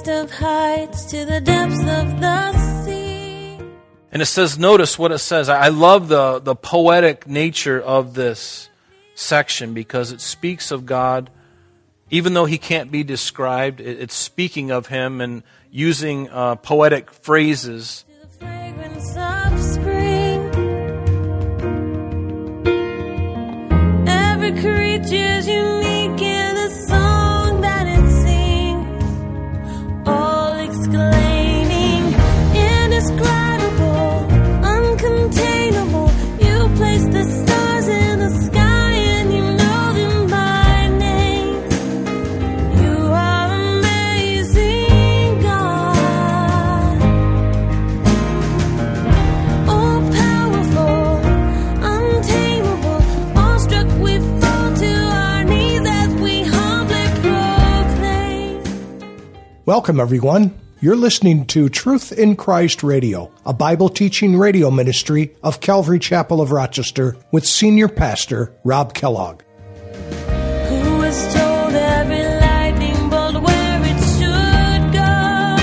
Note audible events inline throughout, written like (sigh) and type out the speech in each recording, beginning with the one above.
highest of heights to the depths of the sea. And it says, notice what it says. I love the, the poetic nature of this section because it speaks of God, even though he can't be described, it, it's speaking of him and using uh, poetic phrases. To the fragrance of spring. Every creature's unique Welcome, everyone. You're listening to Truth in Christ Radio, a Bible teaching radio ministry of Calvary Chapel of Rochester with Senior Pastor Rob Kellogg. Who was told every lightning bolt where it should go?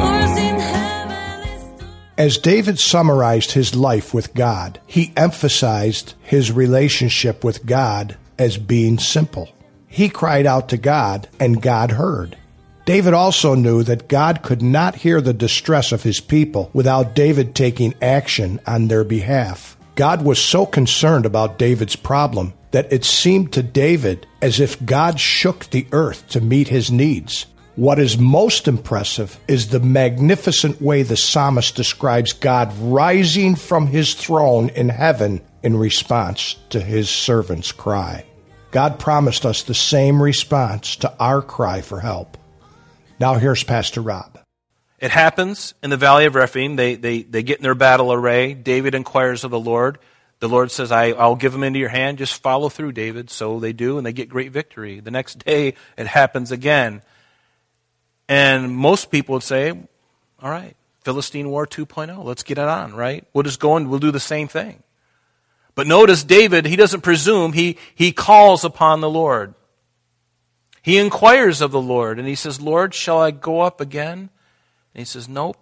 Or seen heavenly stars. As David summarized his life with God, he emphasized his relationship with God as being simple. He cried out to God, and God heard. David also knew that God could not hear the distress of his people without David taking action on their behalf. God was so concerned about David's problem that it seemed to David as if God shook the earth to meet his needs. What is most impressive is the magnificent way the psalmist describes God rising from his throne in heaven in response to his servant's cry. God promised us the same response to our cry for help. Now here's Pastor Rob. It happens in the Valley of Rephaim. They, they, they get in their battle array. David inquires of the Lord. The Lord says, I, I'll give them into your hand. Just follow through, David. So they do, and they get great victory. The next day, it happens again. And most people would say, all right, Philistine War 2.0, let's get it on, right? We'll just go and we'll do the same thing. But notice David, he doesn't presume, he, he calls upon the Lord. He inquires of the Lord, and he says, Lord, shall I go up again? And he says, Nope.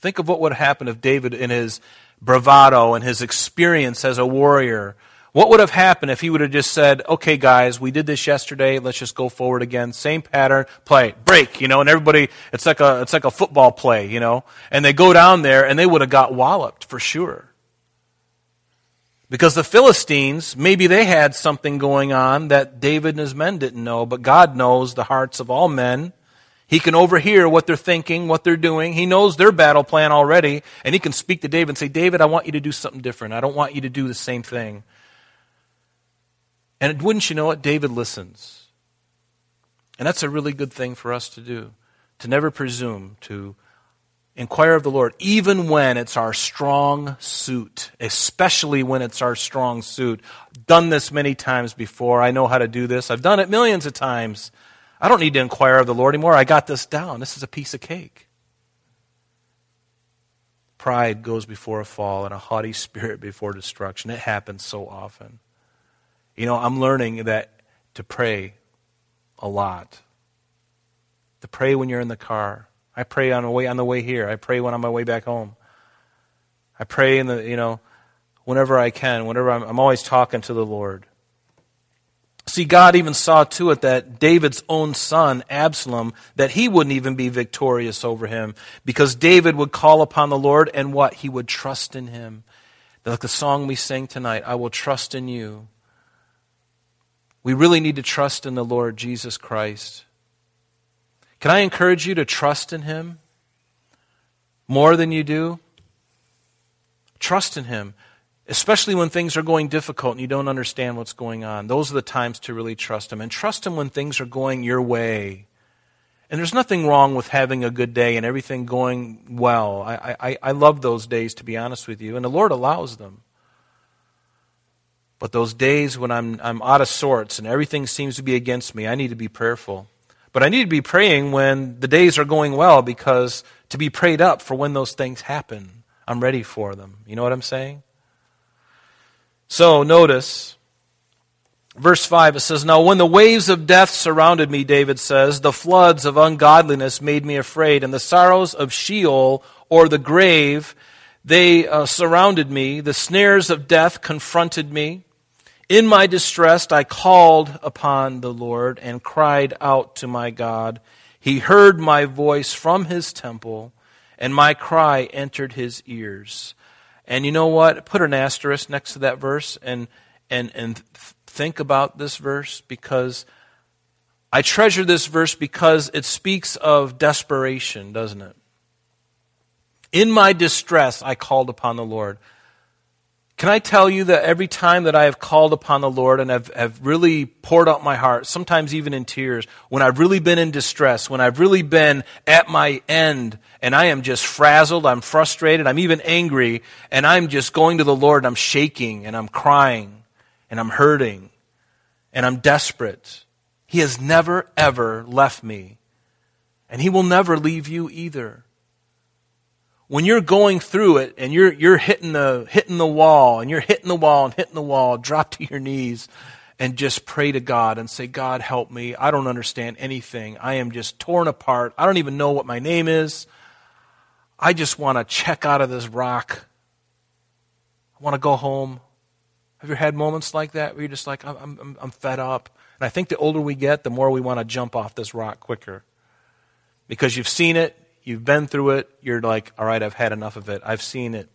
Think of what would happen if David, in his bravado and his experience as a warrior, what would have happened if he would have just said, Okay, guys, we did this yesterday, let's just go forward again. Same pattern, play, break, you know, and everybody, it's like a, it's like a football play, you know, and they go down there and they would have got walloped for sure. Because the Philistines, maybe they had something going on that David and his men didn't know, but God knows the hearts of all men. He can overhear what they're thinking, what they're doing. He knows their battle plan already, and he can speak to David and say, David, I want you to do something different. I don't want you to do the same thing. And wouldn't you know it? David listens. And that's a really good thing for us to do, to never presume to inquire of the Lord, even when it's our strong suit, especially when it's our strong suit. Done this many times before. I know how to do this. I've done it millions of times. I don't need to inquire of the Lord anymore. I got this down. This is a piece of cake. Pride goes before a fall and a haughty spirit before destruction. It happens so often. You know, I'm learning that to pray a lot. To pray when you're in the car. I pray on the way on the way here. I pray when I'm on my way back home. I pray in the you know whenever I can. Whenever I'm, I'm always talking to the Lord. See, God even saw to it that David's own son, Absalom, that he wouldn't even be victorious over him because David would call upon the Lord and what? He would trust in him. Like the song we sang tonight, I will trust in you. We really need to trust in the Lord Jesus Christ. Can I encourage you to trust in Him more than you do? Trust in Him, especially when things are going difficult and you don't understand what's going on. Those are the times to really trust Him. And trust Him when things are going your way. And there's nothing wrong with having a good day and everything going well. I, I, I love those days, to be honest with you, and the Lord allows them. But those days when I'm, I'm out of sorts and everything seems to be against me, I need to be prayerful. But I need to be praying when the days are going well because to be prayed up for when those things happen, I'm ready for them. You know what I'm saying? So notice Verse 5, it says, Now when the waves of death surrounded me, David says, the floods of ungodliness made me afraid, and the sorrows of Sheol, or the grave, they uh, surrounded me. The snares of death confronted me. In my distress, I called upon the Lord and cried out to my God. He heard my voice from his temple, and my cry entered his ears. And you know what? Put an asterisk next to that verse and, and, and think about this verse because I treasure this verse because it speaks of desperation, doesn't it? In my distress, I called upon the Lord. Can I tell you that every time that I have called upon the Lord and have, have really poured out my heart, sometimes even in tears, when I've really been in distress, when I've really been at my end, and I am just frazzled, I'm frustrated, I'm even angry, and I'm just going to the Lord and I'm shaking and I'm crying and I'm hurting and I'm desperate. He has never, ever left me. And He will never leave you either. When you're going through it and you're, you're hitting, the, hitting the wall and you're hitting the wall and hitting the wall, (laughs) drop to your knees and just pray to God and say, God, help me. I don't understand anything. I am just torn apart. I don't even know what my name is. I just want to check out of this rock. I want to go home. Have you had moments like that where you're just like, I'm, I'm, I'm fed up? And I think the older we get, the more we want to jump off this rock quicker. Because you've seen it, you've been through it, you're like, all right, I've had enough of it. I've seen it.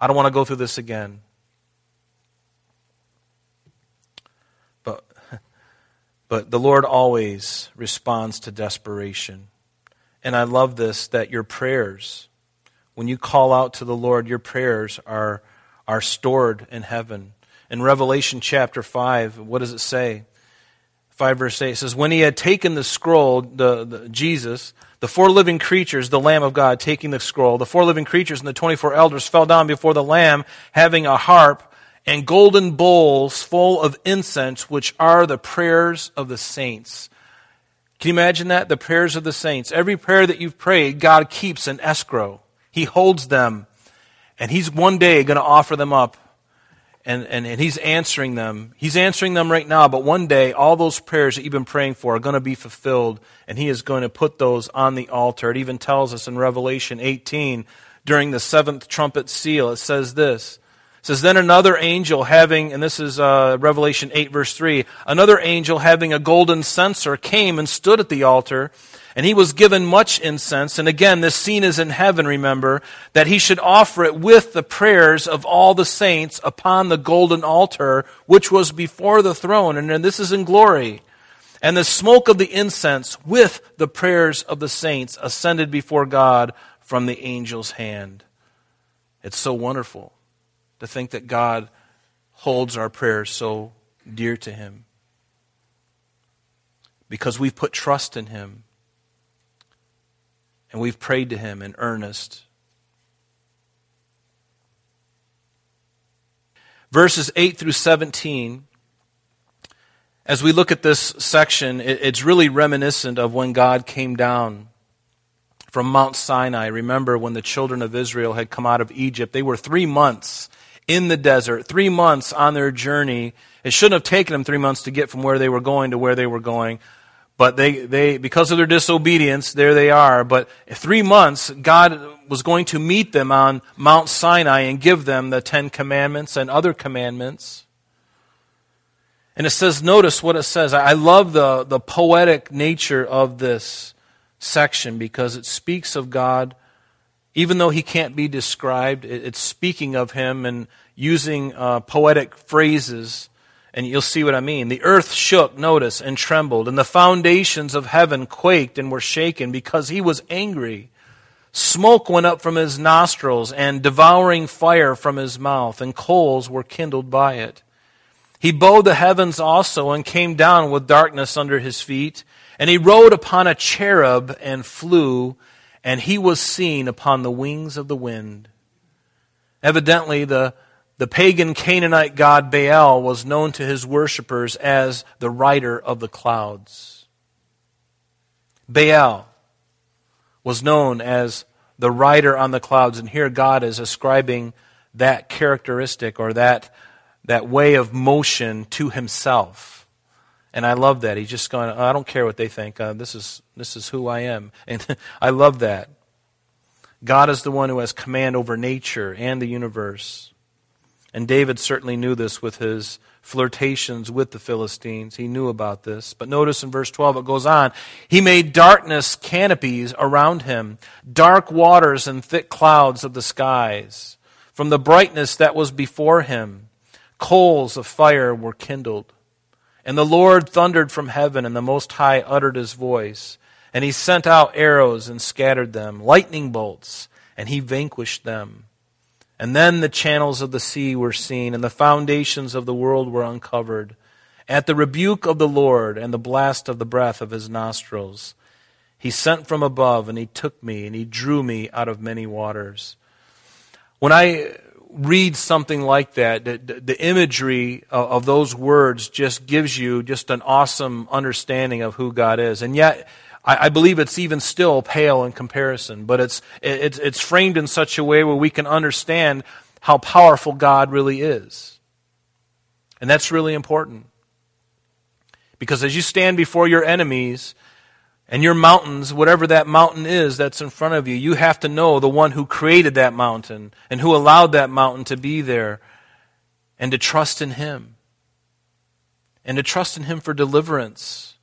I don't want to go through this again. But, (laughs) but the Lord always responds to desperation. And I love this that your prayers, when you call out to the Lord, your prayers are are stored in heaven. In Revelation chapter 5, what does it say? 5 verse 8 says, When he had taken the scroll, the, the, Jesus, the four living creatures, the Lamb of God taking the scroll, the four living creatures and the 24 elders fell down before the Lamb, having a harp and golden bowls full of incense, which are the prayers of the saints. Can you imagine that? The prayers of the saints. Every prayer that you've prayed, God keeps in escrow. He holds them and he's one day going to offer them up. And, and, and he's answering them. He's answering them right now, but one day all those prayers that you've been praying for are going to be fulfilled, and he is going to put those on the altar. It even tells us in Revelation 18, during the seventh trumpet seal, it says this. It says, Then another angel having, and this is uh, Revelation 8, verse 3, another angel having a golden censer came and stood at the altar and he was given much incense. And again, this scene is in heaven, remember, that he should offer it with the prayers of all the saints upon the golden altar, which was before the throne. And this is in glory. And the smoke of the incense with the prayers of the saints ascended before God from the angel's hand. It's so wonderful to think that God holds our prayers so dear to him because we've put trust in him and we've prayed to Him in earnest. Verses 8 through 17, as we look at this section, it's really reminiscent of when God came down from Mount Sinai. Remember when the children of Israel had come out of Egypt? They were three months in the desert, three months on their journey. It shouldn't have taken them three months to get from where they were going to where they were going. But they, they, because of their disobedience, there they are. But three months, God was going to meet them on Mount Sinai and give them the Ten Commandments and other commandments. And it says, notice what it says. I love the, the poetic nature of this section because it speaks of God, even though he can't be described, it's speaking of him and using uh, poetic phrases and you'll see what I mean. The earth shook, notice, and trembled, and the foundations of heaven quaked and were shaken because he was angry. Smoke went up from his nostrils, and devouring fire from his mouth, and coals were kindled by it. He bowed the heavens also, and came down with darkness under his feet. And he rode upon a cherub and flew, and he was seen upon the wings of the wind. Evidently, the the pagan Canaanite god Baal was known to his worshippers as the rider of the clouds. Baal was known as the rider on the clouds, and here God is ascribing that characteristic or that that way of motion to himself. And I love that. He's just going, I don't care what they think. Uh, this, is, this is who I am. (laughs) And I love that. God is the one who has command over nature and the universe. And David certainly knew this with his flirtations with the Philistines. He knew about this. But notice in verse 12 it goes on. He made darkness canopies around him, dark waters and thick clouds of the skies. From the brightness that was before him, coals of fire were kindled. And the Lord thundered from heaven, and the Most High uttered his voice. And he sent out arrows and scattered them, lightning bolts, and he vanquished them. And then the channels of the sea were seen, and the foundations of the world were uncovered. At the rebuke of the Lord and the blast of the breath of his nostrils, he sent from above, and he took me, and he drew me out of many waters. When I read something like that, the, imagery of those words just gives you just an awesome understanding of who God is. And yet, I, I believe it's even still pale in comparison, but it's, it's, it's framed in such a way where we can understand how powerful God really is. And that's really important. Because as you stand before your enemies and your mountains, whatever that mountain is that's in front of you, you have to know the one who created that mountain and who allowed that mountain to be there and to trust in him and to trust in him for deliverance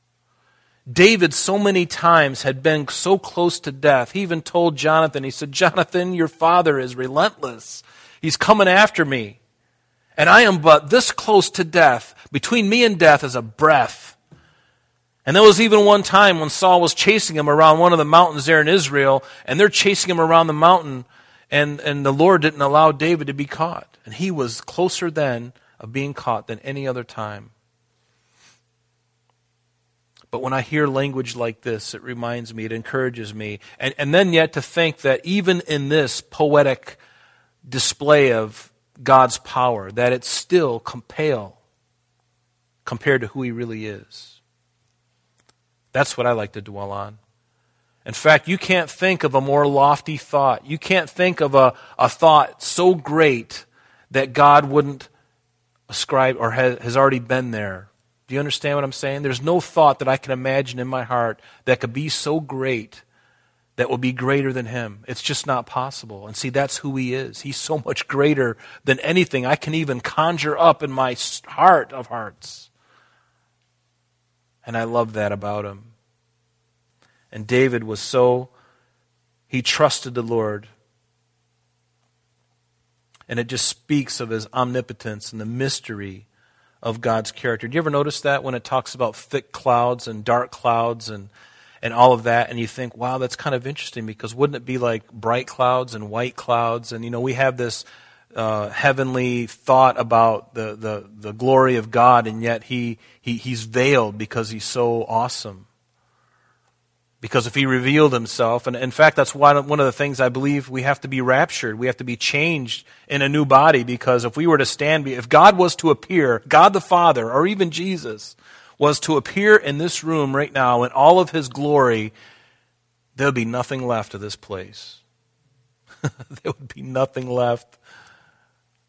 David so many times had been so close to death. He even told Jonathan, he said, Jonathan, your father is relentless. He's coming after me. And I am but this close to death. Between me and death is a breath. And there was even one time when Saul was chasing him around one of the mountains there in Israel, and they're chasing him around the mountain, and, and the Lord didn't allow David to be caught. And he was closer then of being caught than any other time. But when I hear language like this, it reminds me, it encourages me. And, and then yet to think that even in this poetic display of God's power, that it's still compel compared to who he really is. That's what I like to dwell on. In fact, you can't think of a more lofty thought. You can't think of a, a thought so great that God wouldn't ascribe or has, has already been there do you understand what I'm saying? There's no thought that I can imagine in my heart that could be so great that will be greater than him. It's just not possible. And see, that's who he is. He's so much greater than anything I can even conjure up in my heart of hearts. And I love that about him. And David was so, he trusted the Lord. And it just speaks of his omnipotence and the mystery of God's character. Do you ever notice that when it talks about thick clouds and dark clouds and, and all of that? And you think, wow, that's kind of interesting because wouldn't it be like bright clouds and white clouds? And, you know, we have this uh, heavenly thought about the, the, the glory of God, and yet he, he, he's veiled because he's so awesome. Because if he revealed himself, and in fact, that's one, one of the things I believe we have to be raptured. We have to be changed in a new body because if we were to stand, if God was to appear, God the Father, or even Jesus, was to appear in this room right now in all of his glory, there would be nothing left of this place. (laughs) there would be nothing left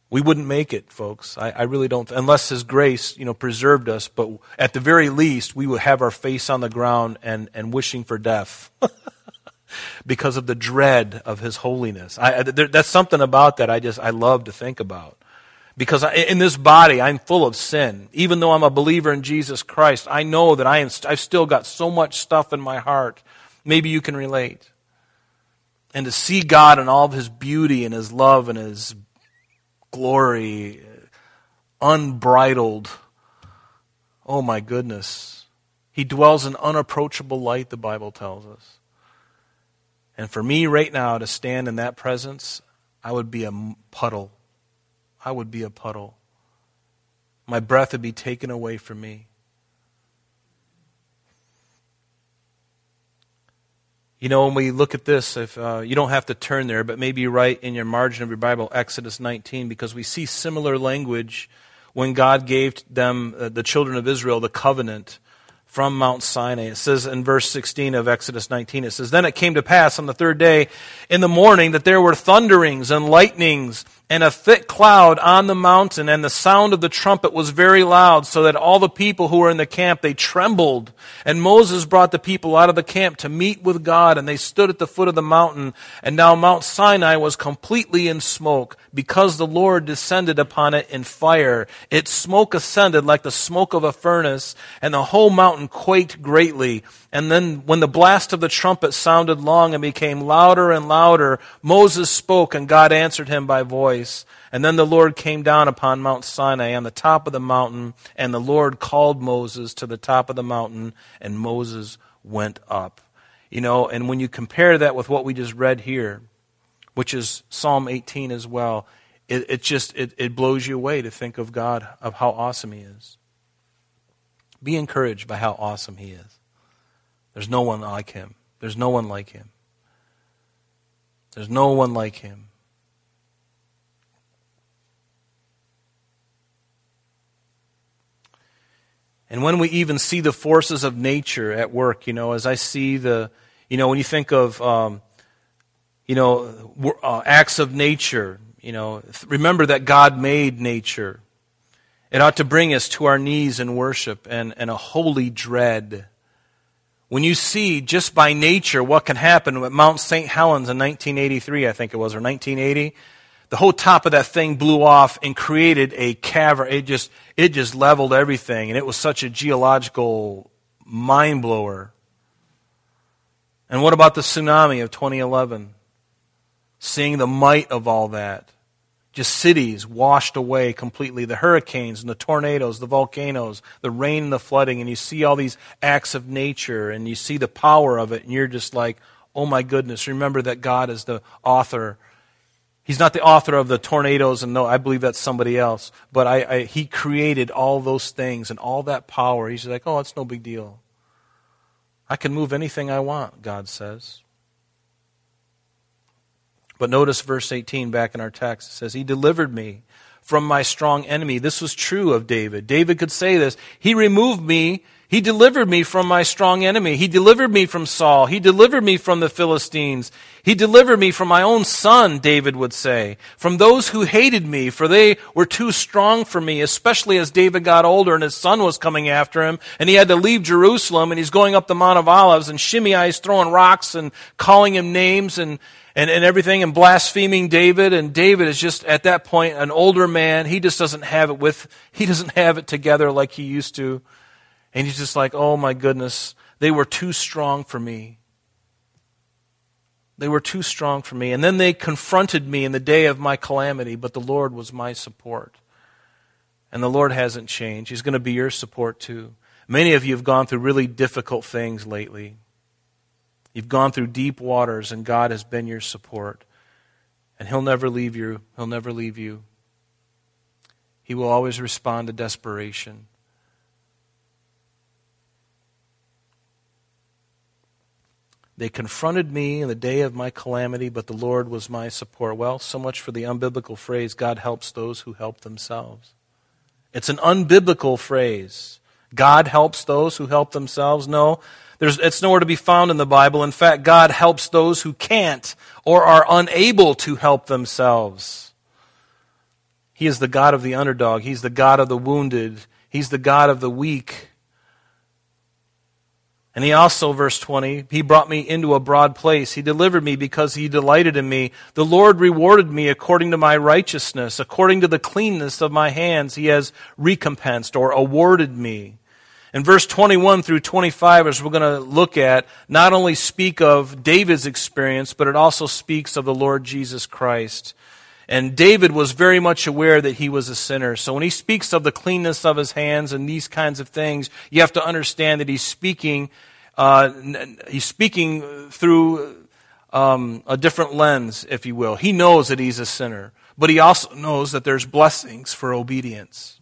we wouldn't make it, folks. I, I, really don't, unless His grace, you know, preserved us. But at the very least, we would have our face on the ground and, and wishing for death (laughs) because of the dread of His holiness. I, there, that's something about that I just, I love to think about. Because I, in this body, I'm full of sin. Even though I'm a believer in Jesus Christ, I know that I am, I've still got so much stuff in my heart. Maybe you can relate. And to see God in all of His beauty and His love and His glory, unbridled. Oh my goodness. He dwells in unapproachable light, the Bible tells us. And for me right now to stand in that presence, I would be a puddle. I would be a puddle. My breath would be taken away from me. You know, when we look at this, if uh, you don't have to turn there, but maybe write in your margin of your Bible Exodus 19, because we see similar language when God gave them, uh, the children of Israel, the covenant from Mount Sinai. It says in verse 16 of Exodus 19, it says, Then it came to pass on the third day in the morning that there were thunderings and lightnings and a thick cloud on the mountain, and the sound of the trumpet was very loud, so that all the people who were in the camp, they trembled. And Moses brought the people out of the camp to meet with God, and they stood at the foot of the mountain. And now Mount Sinai was completely in smoke, because the Lord descended upon it in fire. Its smoke ascended like the smoke of a furnace, and the whole mountain quaked greatly. And then when the blast of the trumpet sounded long and became louder and louder, Moses spoke, and God answered him by voice And then the Lord came down upon Mount Sinai on the top of the mountain, and the Lord called Moses to the top of the mountain, and Moses went up. You know, and when you compare that with what we just read here, which is Psalm 18 as well, it, it just it, it blows you away to think of God, of how awesome He is. Be encouraged by how awesome He is. There's no one like Him. There's no one like Him. There's no one like Him. And when we even see the forces of nature at work, you know, as I see the, you know, when you think of, um, you know, uh, acts of nature, you know, remember that God made nature. It ought to bring us to our knees in worship and, and a holy dread. When you see just by nature what can happen at Mount St. Helens in 1983, I think it was, or 1980, the whole top of that thing blew off and created a cavern. It just, it just leveled everything. And it was such a geological mind blower. And what about the tsunami of 2011? Seeing the might of all that. Just cities washed away completely. The hurricanes and the tornadoes, the volcanoes, the rain and the flooding. And you see all these acts of nature and you see the power of it. And you're just like, oh my goodness. Remember that God is the author He's not the author of the tornadoes, and no, I believe that's somebody else. But I, I, he created all those things and all that power. He's like, oh, it's no big deal. I can move anything I want, God says. But notice verse 18 back in our text. It says, He delivered me from my strong enemy. This was true of David. David could say this. He removed me he delivered me from my strong enemy. He delivered me from Saul. He delivered me from the Philistines. He delivered me from my own son, David would say, from those who hated me, for they were too strong for me, especially as David got older and his son was coming after him, and he had to leave Jerusalem, and he's going up the Mount of Olives, and Shimei is throwing rocks and calling him names and, and, and everything, and blaspheming David, and David is just, at that point, an older man. He just doesn't have it with, he doesn't have it together like he used to. And he's just like, oh my goodness, they were too strong for me. They were too strong for me. And then they confronted me in the day of my calamity, but the Lord was my support. And the Lord hasn't changed. He's going to be your support too. Many of you have gone through really difficult things lately. You've gone through deep waters, and God has been your support. And He'll never leave you. He'll never leave you. He will always respond to desperation. They confronted me in the day of my calamity, but the Lord was my support. Well, so much for the unbiblical phrase, God helps those who help themselves. It's an unbiblical phrase. God helps those who help themselves. No, there's, it's nowhere to be found in the Bible. In fact, God helps those who can't or are unable to help themselves. He is the God of the underdog. He's the God of the wounded. He's the God of the weak. And he also, verse 20, he brought me into a broad place. He delivered me because he delighted in me. The Lord rewarded me according to my righteousness, according to the cleanness of my hands. He has recompensed or awarded me. And verse 21 through 25, as we're going to look at, not only speak of David's experience, but it also speaks of the Lord Jesus Christ. And David was very much aware that he was a sinner. So when he speaks of the cleanness of his hands and these kinds of things, you have to understand that he's speaking, uh, he's speaking through um, a different lens, if you will. He knows that he's a sinner, but he also knows that there's blessings for obedience.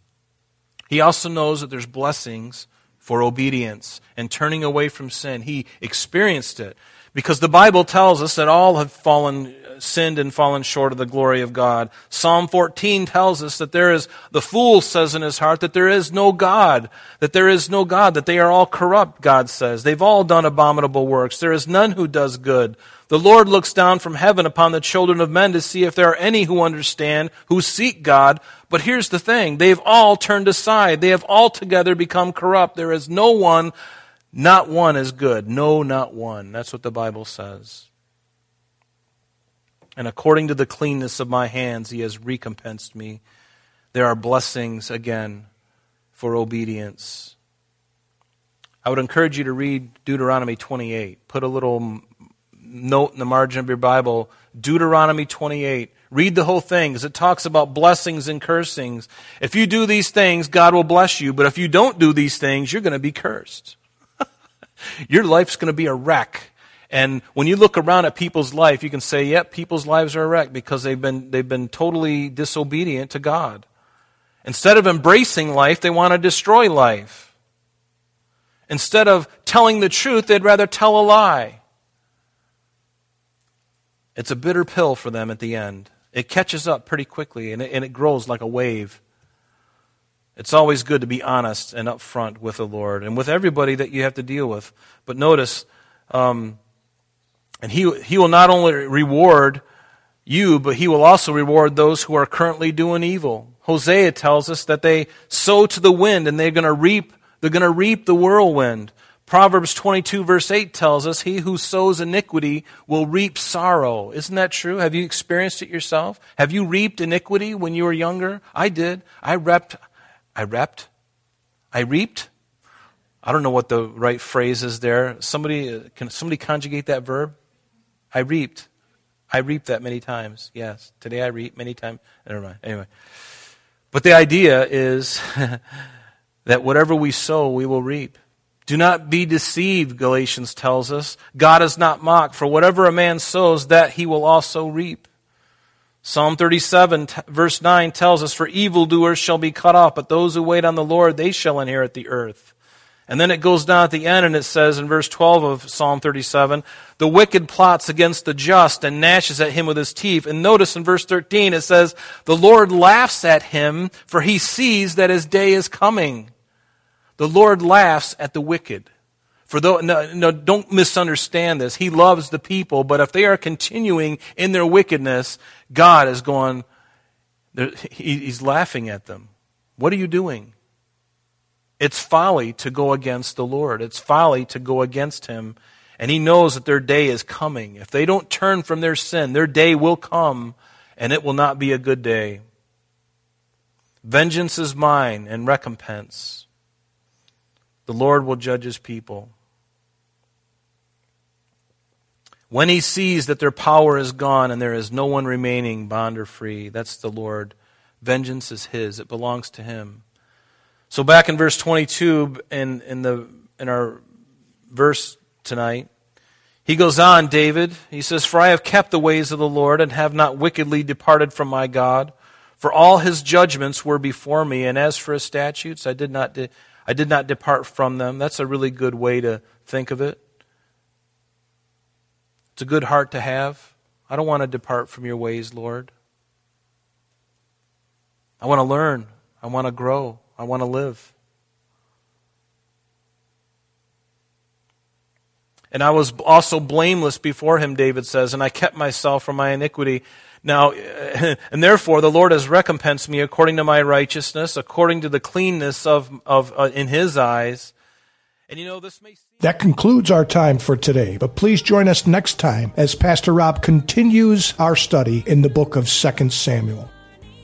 He also knows that there's blessings for obedience and turning away from sin. He experienced it because the Bible tells us that all have fallen sinned and fallen short of the glory of God. Psalm 14 tells us that there is, the fool says in his heart that there is no God, that there is no God, that they are all corrupt, God says. They've all done abominable works. There is none who does good. The Lord looks down from heaven upon the children of men to see if there are any who understand, who seek God. But here's the thing they've all turned aside. They have altogether become corrupt. There is no one, not one is good. No, not one. That's what the Bible says. And according to the cleanness of my hands, he has recompensed me. There are blessings again for obedience. I would encourage you to read Deuteronomy 28. Put a little note in the margin of your Bible, Deuteronomy 28. Read the whole thing because it talks about blessings and cursings. If you do these things, God will bless you. But if you don't do these things, you're going to be cursed. (laughs) your life's going to be a wreck. And when you look around at people's life, you can say, yep, people's lives are a wreck because they've been, they've been totally disobedient to God. Instead of embracing life, they want to destroy life. Instead of telling the truth, they'd rather tell a lie. It's a bitter pill for them at the end. It catches up pretty quickly and it, and it grows like a wave. It's always good to be honest and upfront with the Lord and with everybody that you have to deal with. But notice, um, and he, he will not only reward you, but he will also reward those who are currently doing evil. Hosea tells us that they sow to the wind and they're going to reap, they're going to reap the whirlwind. Proverbs 22 verse 8 tells us, he who sows iniquity will reap sorrow. Isn't that true? Have you experienced it yourself? Have you reaped iniquity when you were younger? I did. I reaped, I reaped, I reaped. I don't know what the right phrase is there. Somebody, uh, can somebody conjugate that verb? I reaped. I reaped that many times. Yes. Today I reap many times. Never mind. Anyway. But the idea is (laughs) that whatever we sow, we will reap. Do not be deceived, Galatians tells us. God is not mocked, for whatever a man sows, that he will also reap. Psalm 37, verse 9 tells us, For evildoers shall be cut off, but those who wait on the Lord, they shall inherit the earth. And then it goes down at the end and it says in verse 12 of Psalm 37, the wicked plots against the just and gnashes at him with his teeth. And notice in verse 13 it says, the Lord laughs at him for he sees that his day is coming. The Lord laughs at the wicked. For though, no, no, don't misunderstand this. He loves the people, but if they are continuing in their wickedness, God is going, he's laughing at them. What are you doing? It's folly to go against the Lord. It's folly to go against Him. And He knows that their day is coming. If they don't turn from their sin, their day will come, and it will not be a good day. Vengeance is mine and recompense. The Lord will judge His people. When He sees that their power is gone and there is no one remaining, bond or free, that's the Lord. Vengeance is His, it belongs to Him. So back in verse 22 in, in, the, in our verse tonight, he goes on, David, he says, For I have kept the ways of the Lord and have not wickedly departed from my God. For all his judgments were before me, and as for his statutes, I did not, de- I did not depart from them. That's a really good way to think of it. It's a good heart to have. I don't want to depart from your ways, Lord. I want to learn. I want to grow. I want to live. And I was also blameless before him, David says, and I kept myself from my iniquity. Now, (laughs) and therefore the Lord has recompensed me according to my righteousness, according to the cleanness of, of uh, in his eyes. And you know, this may seem... That concludes our time for today, but please join us next time as Pastor Rob continues our study in the book of 2 Samuel.